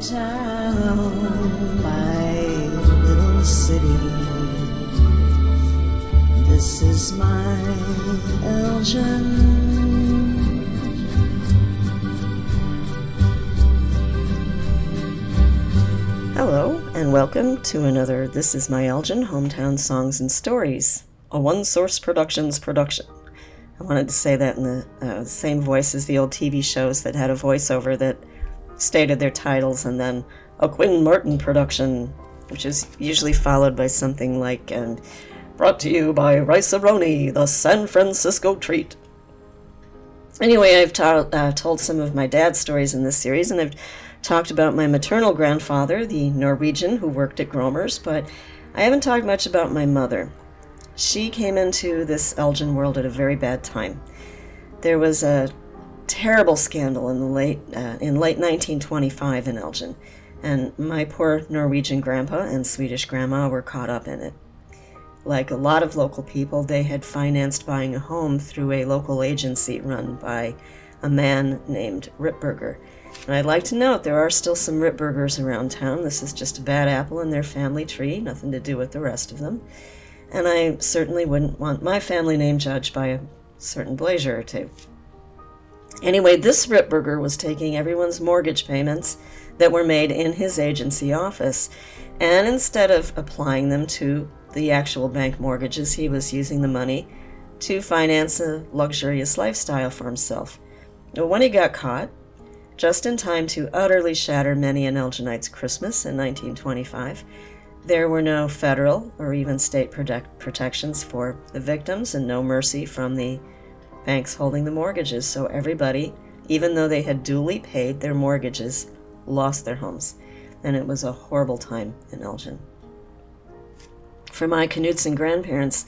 town, my little city. This is my Elgin. Hello, and welcome to another This Is My Elgin Hometown Songs and Stories, a One Source Productions production. I wanted to say that in the uh, same voice as the old TV shows that had a voiceover that stated their titles and then a Quinn Martin production, which is usually followed by something like, and brought to you by Rice-A-Roni, the San Francisco treat. Anyway, I've ta- uh, told some of my dad's stories in this series, and I've talked about my maternal grandfather, the Norwegian who worked at Gromer's, but I haven't talked much about my mother. She came into this Elgin world at a very bad time. There was a terrible scandal in the late uh, in late 1925 in Elgin, and my poor Norwegian grandpa and Swedish grandma were caught up in it. Like a lot of local people, they had financed buying a home through a local agency run by a man named Ripberger and I'd like to note there are still some Ripbergers around town. This is just a bad apple in their family tree, nothing to do with the rest of them. And I certainly wouldn't want my family name judged by a certain Blazier or two. Anyway, this Ripberger was taking everyone's mortgage payments that were made in his agency office, and instead of applying them to the actual bank mortgages, he was using the money to finance a luxurious lifestyle for himself. when he got caught, just in time to utterly shatter many an Elginite's Christmas in 1925. There were no federal or even state protect- protections for the victims and no mercy from the banks holding the mortgages, so everybody, even though they had duly paid their mortgages, lost their homes. And it was a horrible time in Elgin. For my Knudsen grandparents,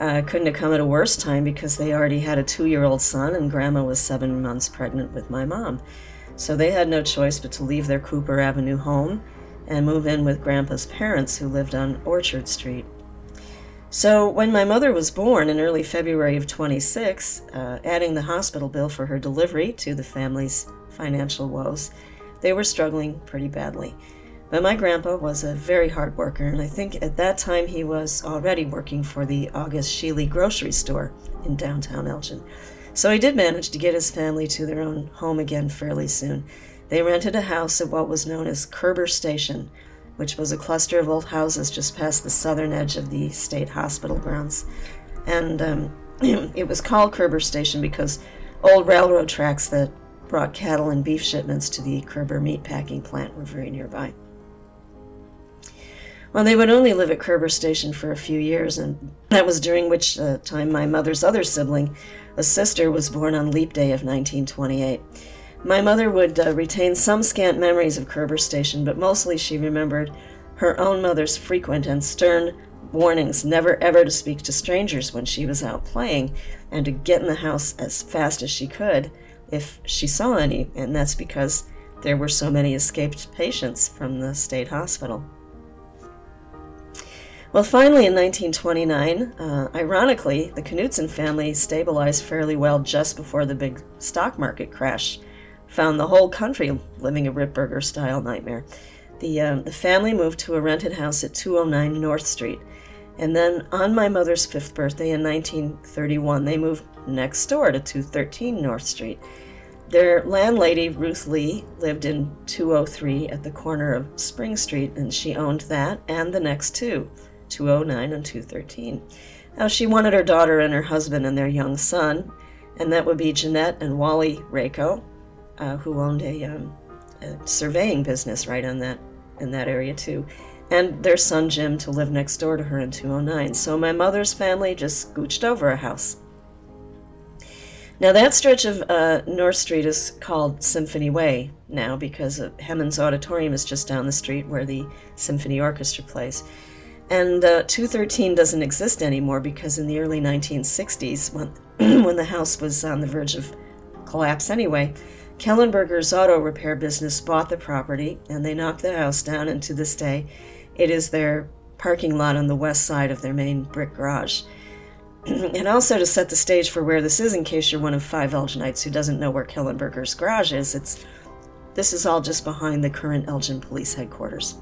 uh, couldn't have come at a worse time because they already had a two year old son and grandma was seven months pregnant with my mom. So they had no choice but to leave their Cooper Avenue home and move in with Grandpa's parents, who lived on Orchard Street. So, when my mother was born in early February of 26, uh, adding the hospital bill for her delivery to the family's financial woes, they were struggling pretty badly. But my grandpa was a very hard worker, and I think at that time he was already working for the August Sheely grocery store in downtown Elgin. So he did manage to get his family to their own home again fairly soon. They rented a house at what was known as Kerber Station, which was a cluster of old houses just past the southern edge of the state hospital grounds. And um, it was called Kerber Station because old railroad tracks that brought cattle and beef shipments to the Kerber meatpacking plant were very nearby. Well, they would only live at Kerber Station for a few years, and that was during which uh, time my mother's other sibling, a sister, was born on Leap Day of 1928. My mother would uh, retain some scant memories of Kerber Station, but mostly she remembered her own mother's frequent and stern warnings never ever to speak to strangers when she was out playing, and to get in the house as fast as she could if she saw any, and that's because there were so many escaped patients from the state hospital. Well, finally, in 1929, uh, ironically, the Knudsen family stabilized fairly well just before the big stock market crash found the whole country living a Ripberger style nightmare. The, um, the family moved to a rented house at 209 North Street. And then on my mother's fifth birthday in 1931, they moved next door to 213 North Street. Their landlady, Ruth Lee, lived in 203 at the corner of Spring Street, and she owned that and the next two. 209 and 213. Now, she wanted her daughter and her husband and their young son, and that would be Jeanette and Wally Rako, uh, who owned a, um, a, surveying business right on that in that area too, and their son Jim to live next door to her in 209. So my mother's family just scooched over a house. Now that stretch of uh, North Street is called Symphony Way now because Hemmens Auditorium is just down the street where the symphony orchestra plays. And uh, 213 doesn't exist anymore because in the early 1960s, when, when the house was on the verge of collapse anyway, Kellenberger's auto repair business bought the property and they knocked the house down, and to this day, it is their parking lot on the west side of their main brick garage. and also to set the stage for where this is, in case you're one of five Elginites who doesn't know where Kellenberger's garage is, it's This is all just behind the current Elgin Police Headquarters.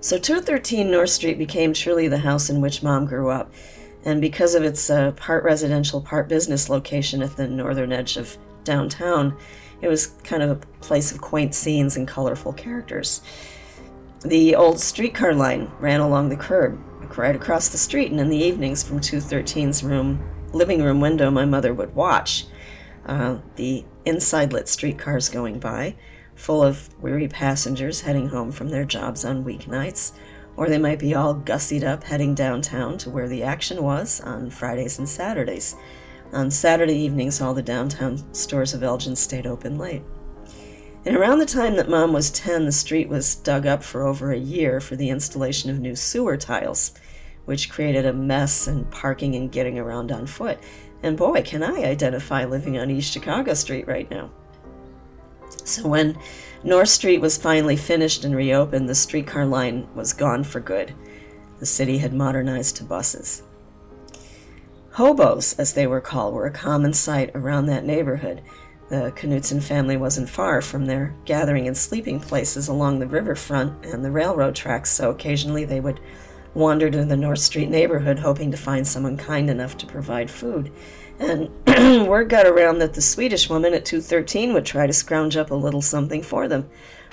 So 213 North Street became truly the house in which Mom grew up, and because of its uh, part residential, part business location at the northern edge of downtown, it was kind of a place of quaint scenes and colorful characters. The old streetcar line ran along the curb right across the street, and in the evenings from 213's room, living room window, my mother would watch uh, the inside lit streetcars going by, full of weary passengers heading home from their jobs on weeknights, or they might be all gussied up heading downtown to where the action was on Fridays and Saturdays. On Saturday evenings, all the downtown stores of Elgin stayed open late. And around the time that Mom was 10, the street was dug up for over a year for the installation of new sewer tiles, which created a mess and parking and getting around on foot. And boy, can I identify living on East Chicago Street right now. So when North Street was finally finished and reopened, the streetcar line was gone for good. The city had modernized to buses. Hobos, as they were called, were a common sight around that neighborhood. The Knutson family wasn't far from their gathering and sleeping places along the riverfront and the railroad tracks, so occasionally they would wander to the North Street neighborhood hoping to find someone kind enough to provide food. And word got around that the Swedish woman at 213 would try to scrounge up a little something for them,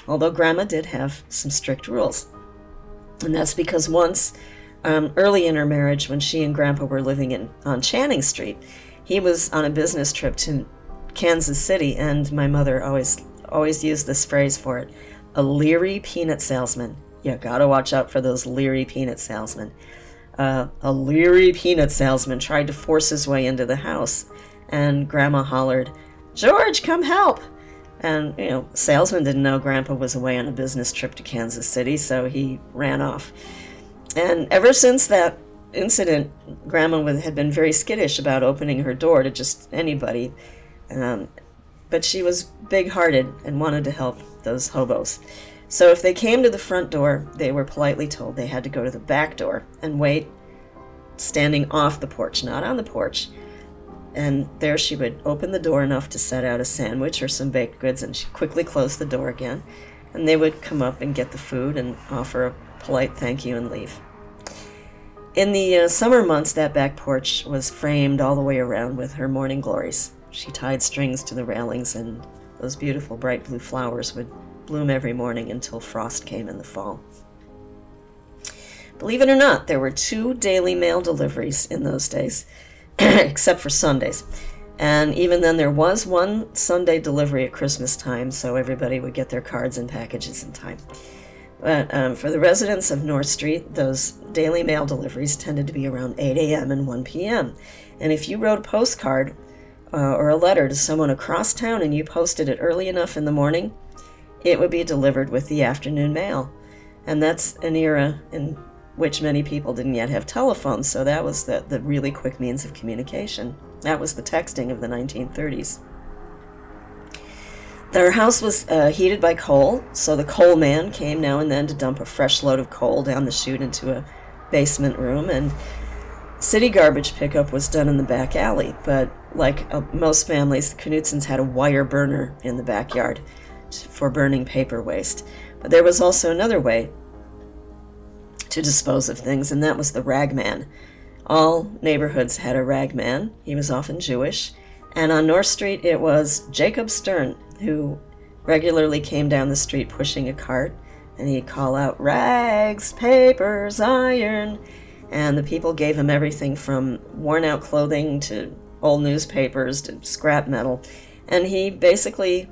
although Grandma did have some strict rules. And that's because once, um, early in her marriage, when she and Grandpa were living in on Channing Street, he was on a business trip to Kansas City, and my mother always always used this phrase for it: a leery peanut salesman. You gotta watch out for those leery peanut salesmen uh, a leery peanut salesman tried to force his way into the house, and Grandma hollered, George, come help! And, you know, salesman didn't know Grandpa was away on a business trip to Kansas City, so he ran off. And ever since that incident, Grandma had been very skittish about opening her door to just anybody. Um, but she was big hearted and wanted to help those hobos. So if they came to the front door, they were politely told they had to go to the back door and wait, standing off the porch, not on the porch. And there she would open the door enough to set out a sandwich or some baked goods, and she'd quickly closed the door again. And they would come up and get the food and offer a polite thank you and leave. In the uh, summer months, that back porch was framed all the way around with her morning glories. She tied strings to the railings, and those beautiful bright blue flowers would bloom every morning until frost came in the fall. Believe it or not, there were two daily mail deliveries in those days, except for Sundays. And even then, there was one Sunday delivery at Christmas time, so everybody would get their cards and packages in time. But um, for the residents of North Street, those daily mail deliveries tended to be around 8 a.m. and 1 p.m. And if you wrote a postcard uh, or a letter to someone across town and you posted it early enough in the morning, it would be delivered with the afternoon mail. And that's an era in which many people didn't yet have telephones, so that was the, the really quick means of communication. That was the texting of the 1930s. Their house was uh, heated by coal, so the coal man came now and then to dump a fresh load of coal down the chute into a basement room, and city garbage pickup was done in the back alley. But like uh, most families, the Knutsons had a wire burner in the backyard for burning paper waste. But there was also another way to dispose of things, and that was the ragman. All neighborhoods had a ragman. He was often Jewish. And on North Street, it was Jacob Stern, who regularly came down the street pushing a cart, and he'd call out, Rags, papers, iron. And the people gave him everything from worn out clothing to old newspapers to scrap metal. And he basically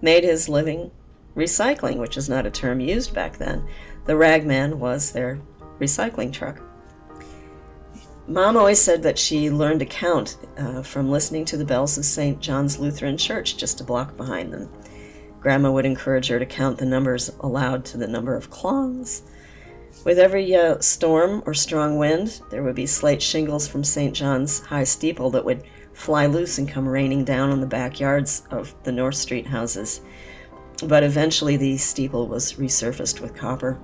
made his living recycling, which is not a term used back then. The ragman was their recycling truck. Mom always said that she learned to count uh, from listening to the bells of St. John's Lutheran Church just a block behind them. Grandma would encourage her to count the numbers aloud to the number of clongs. With every uh, storm or strong wind, there would be slate shingles from St. John's high steeple that would fly loose and come raining down on the backyards of the North Street houses. But eventually the steeple was resurfaced with copper.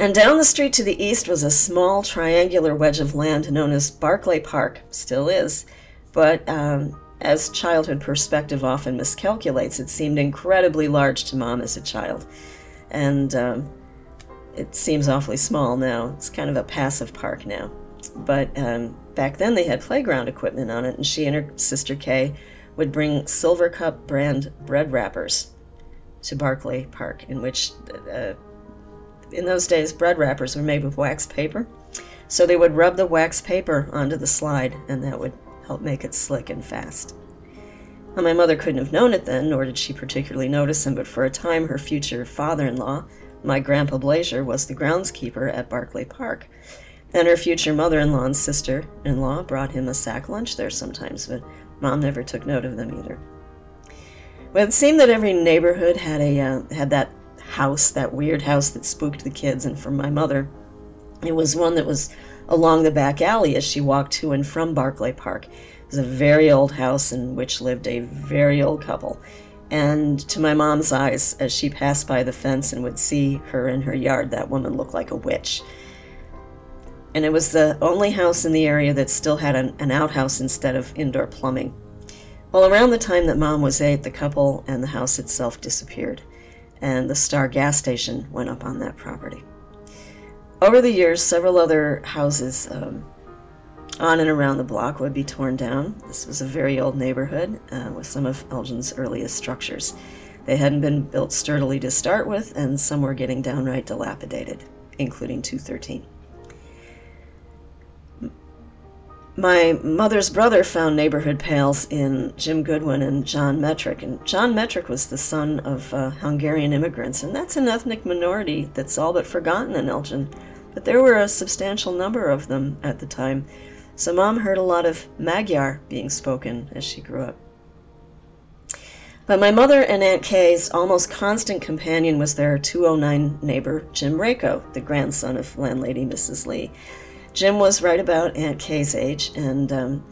And down the street to the east was a small triangular wedge of land known as Barclay Park, still is, but um, as childhood perspective often miscalculates, it seemed incredibly large to mom as a child. And um, it seems awfully small now. It's kind of a passive park now. But um, back then they had playground equipment on it, and she and her sister Kay would bring Silver Cup brand bread wrappers to Barclay Park, in which, uh, in those days, bread wrappers were made with wax paper. So they would rub the wax paper onto the slide, and that would help make it slick and fast. Now, my mother couldn't have known it then, nor did she particularly notice him, but for a time her future father in law, my Grandpa Blazier, was the groundskeeper at Barclay Park. And her future mother in law and sister in law brought him a sack lunch there sometimes, but mom never took note of them either. Well, it seemed that every neighborhood had a uh, had that house, that weird house that spooked the kids, and from my mother, it was one that was along the back alley as she walked to and from Barclay Park. It was a very old house in which lived a very old couple. And to my mom's eyes, as she passed by the fence and would see her in her yard, that woman looked like a witch. And it was the only house in the area that still had an, an outhouse instead of indoor plumbing. Well, around the time that mom was eight, the couple and the house itself disappeared, and the Star gas station went up on that property. Over the years, several other houses um, on and around the block would be torn down. This was a very old neighborhood uh, with some of Elgin's earliest structures. They hadn't been built sturdily to start with, and some were getting downright dilapidated, including 213. My mother's brother found neighborhood pals in Jim Goodwin and John Metrick. And John Metrick was the son of uh, Hungarian immigrants, and that's an ethnic minority that's all but forgotten in Elgin. But there were a substantial number of them at the time. So mom heard a lot of Magyar being spoken as she grew up. But my mother and Aunt Kay's almost constant companion was their 209 neighbor, Jim Rako, the grandson of landlady Mrs. Lee. Jim was right about Aunt Kay's age, and um,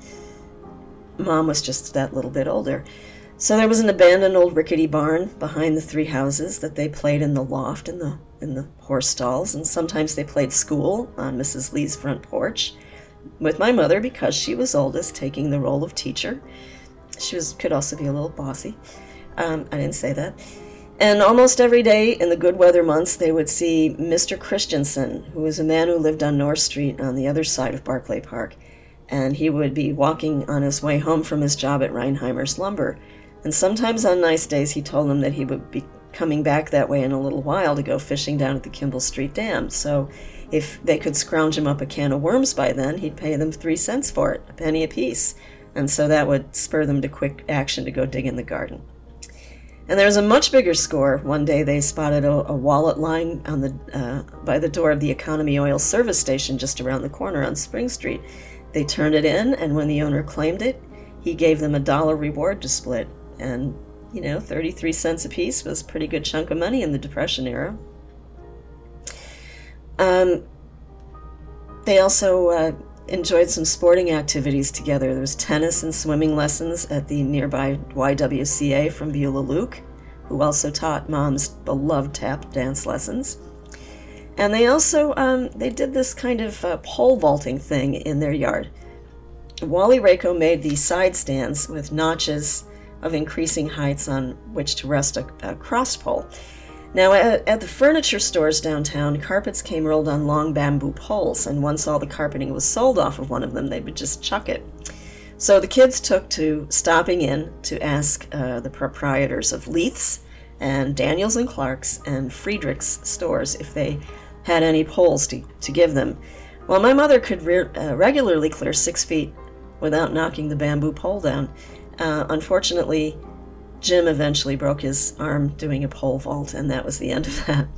Mom was just that little bit older. So there was an abandoned old rickety barn behind the three houses that they played in the loft and the in the horse stalls, and sometimes they played school on Mrs. Lee's front porch with my mother because she was oldest, taking the role of teacher. She was could also be a little bossy. Um, I didn't say that. And almost every day in the good weather months, they would see Mr. Christensen, who was a man who lived on North Street on the other side of Barclay Park. And he would be walking on his way home from his job at Reinheimer's Lumber. And sometimes on nice days, he told them that he would be coming back that way in a little while to go fishing down at the Kimball Street Dam. So if they could scrounge him up a can of worms by then, he'd pay them three cents for it, a penny apiece. And so that would spur them to quick action to go dig in the garden. And there was a much bigger score. One day they spotted a, a wallet lying on the uh, by the door of the Economy Oil service station just around the corner on Spring Street. They turned it in, and when the owner claimed it, he gave them a dollar reward to split. And you know, 33 cents a piece was a pretty good chunk of money in the Depression era. Um, they also uh, enjoyed some sporting activities together. There was tennis and swimming lessons at the nearby YWCA from Beulah Luke, who also taught mom's beloved tap dance lessons. And they also um, they did this kind of uh, pole vaulting thing in their yard. Wally Rako made these side stands with notches of increasing heights on which to rest a, a cross pole. Now, at, at, the furniture stores downtown, carpets came rolled on long bamboo poles, and once all the carpeting was sold off of one of them, they would just chuck it. So the kids took to stopping in to ask uh, the proprietors of Leith's and Daniels and Clark's and Friedrich's stores if they had any poles to, to give them. Well, my mother could re- uh, regularly clear six feet without knocking the bamboo pole down. Uh, unfortunately, Jim eventually broke his arm doing a pole vault, and that was the end of that.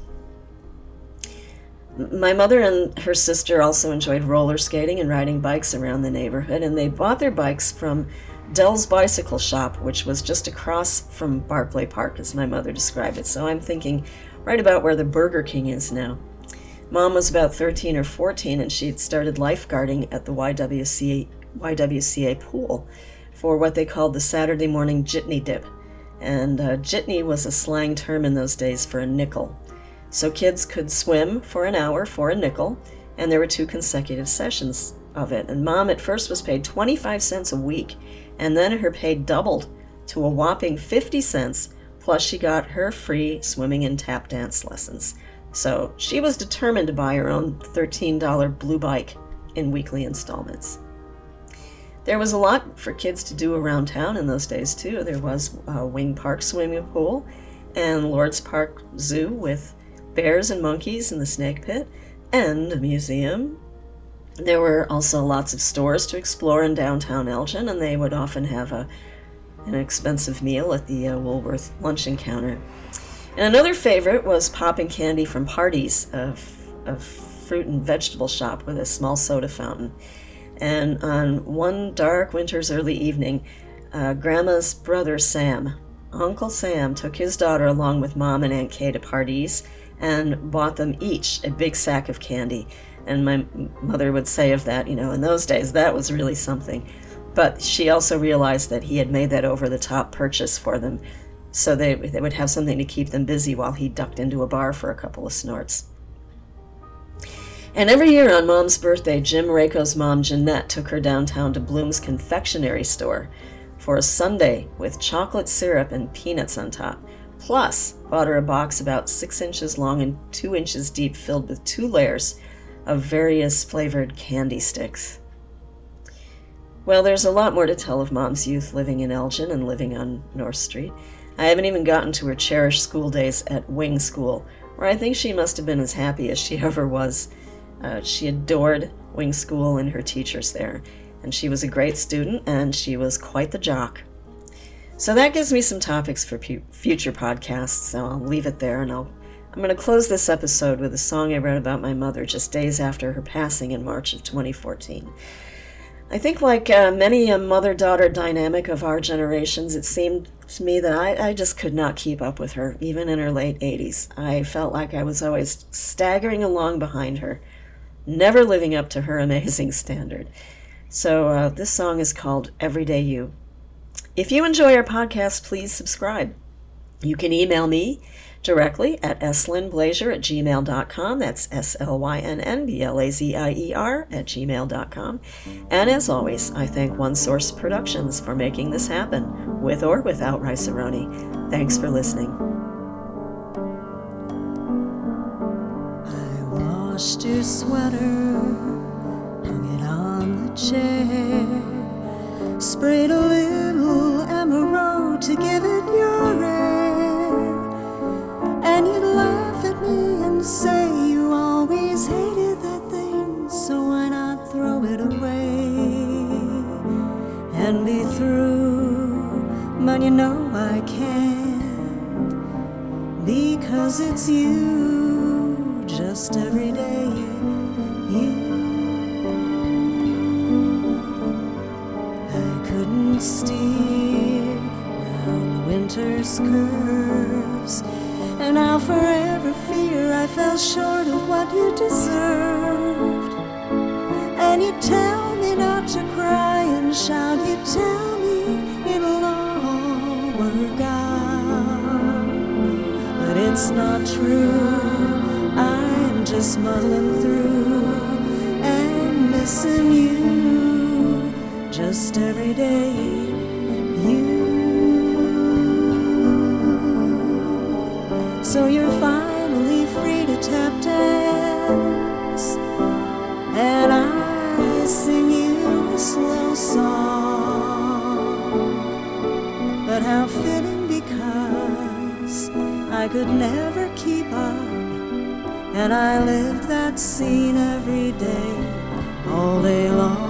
My mother and her sister also enjoyed roller skating and riding bikes around the neighborhood, and they bought their bikes from Dell's Bicycle Shop, which was just across from Barclay Park, as my mother described it. So I'm thinking right about where the Burger King is now. Mom was about 13 or 14, and she'd started lifeguarding at the YWCA, YWCA pool for what they called the Saturday morning jitney dip. And uh, jitney was a slang term in those days for a nickel. So kids could swim for an hour for a nickel, and there were two consecutive sessions of it. And mom at first was paid 25 cents a week, and then her pay doubled to a whopping 50 cents, plus she got her free swimming and tap dance lessons. So she was determined to buy her own $13 blue bike in weekly installments. There was a lot for kids to do around town in those days, too. There was a Wing Park swimming pool and Lord's Park Zoo with bears and monkeys in the snake pit and a museum. There were also lots of stores to explore in downtown Elgin, and they would often have a, an expensive meal at the uh, Woolworth luncheon counter. And another favorite was popping candy from Parties, a, a fruit and vegetable shop with a small soda fountain. And on one dark winter's early evening, uh, Grandma's brother Sam, Uncle Sam, took his daughter along with Mom and Aunt Kay to Parties and bought them each a big sack of candy. And my mother would say of that, you know, in those days, that was really something. But she also realized that he had made that over the top purchase for them so they, they would have something to keep them busy while he ducked into a bar for a couple of snorts. And every year on Mom's birthday, Jim Rako's mom, Jeanette, took her downtown to Bloom's confectionery store for a sundae with chocolate syrup and peanuts on top. Plus, bought her a box about six inches long and two inches deep filled with two layers of various flavored candy sticks. Well, there's a lot more to tell of Mom's youth living in Elgin and living on North Street. I haven't even gotten to her cherished school days at Wing School, where I think she must have been as happy as she ever was. Uh, she adored Wing School and her teachers there, and she was a great student and she was quite the jock. So that gives me some topics for pu- future podcasts, so I'll leave it there and I'll I'm going to close this episode with a song I wrote about my mother just days after her passing in March of 2014. I think, like uh, many a mother daughter dynamic of our generations, it seemed to me that I, I just could not keep up with her, even in her late 80s. I felt like I was always staggering along behind her, never living up to her amazing standard. So, uh, this song is called Everyday You. If you enjoy our podcast, please subscribe. You can email me directly at slynblazier at gmail.com. That's S L Y N N B L A Z I E R at gmail.com. And as always, I thank One Source Productions for making this happen, with or without Rice-A-Roni. Thanks for listening. Washed your sweater, hung it on the chair, sprayed a little emerald to give it your air. And you'd laugh at me and say you always hated that thing, so why not throw it away and be through? But you know I can't because it's you every day. You. I couldn't steer round the winter's curves, and I'll forever fear I fell short of what you deserved. And you tell me not to cry and shout, you tell me it'll all work out. But it's not true, just muddling through and missing you just every day. You. So you're finally free to tap dance, and I sing you a slow song. But how fitting because I could never keep up, and I lived that scene every day, all day long.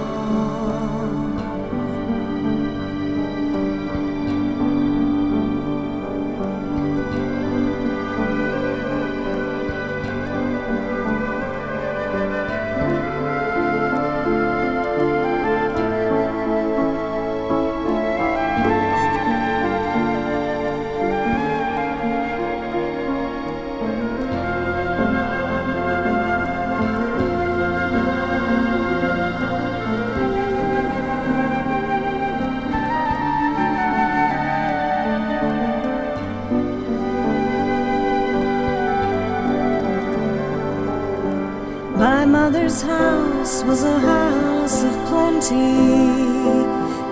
My mother's house was a house house of plenty,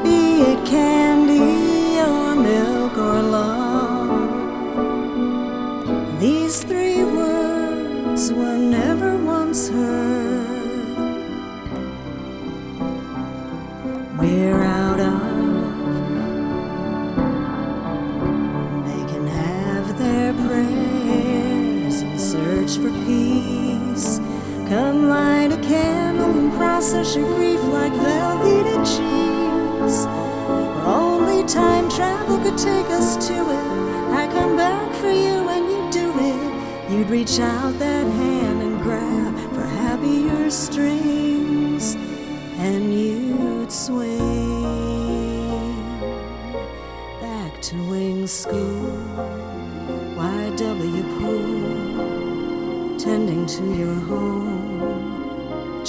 be it candy or milk or love. These three words were never once heard. We're out of. They can have their prayers and search for peace. And process grief like Velveeta cheese. Only time travel could take us to it. I come back for you when you do it. You'd reach out that hand and grab for happier strings, and you'd swing back to wing school. YW pool, tending to your home,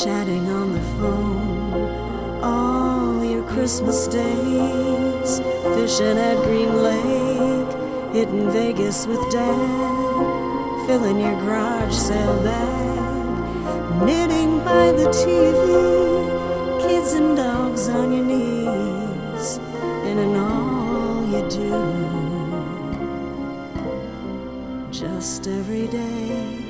chatting on the phone all your Christmas days, fishing at Green Lake, hitting Vegas with Dad, filling your garage sale bag, knitting by the TV, kids and dogs on your knees, and in all you do, just every day.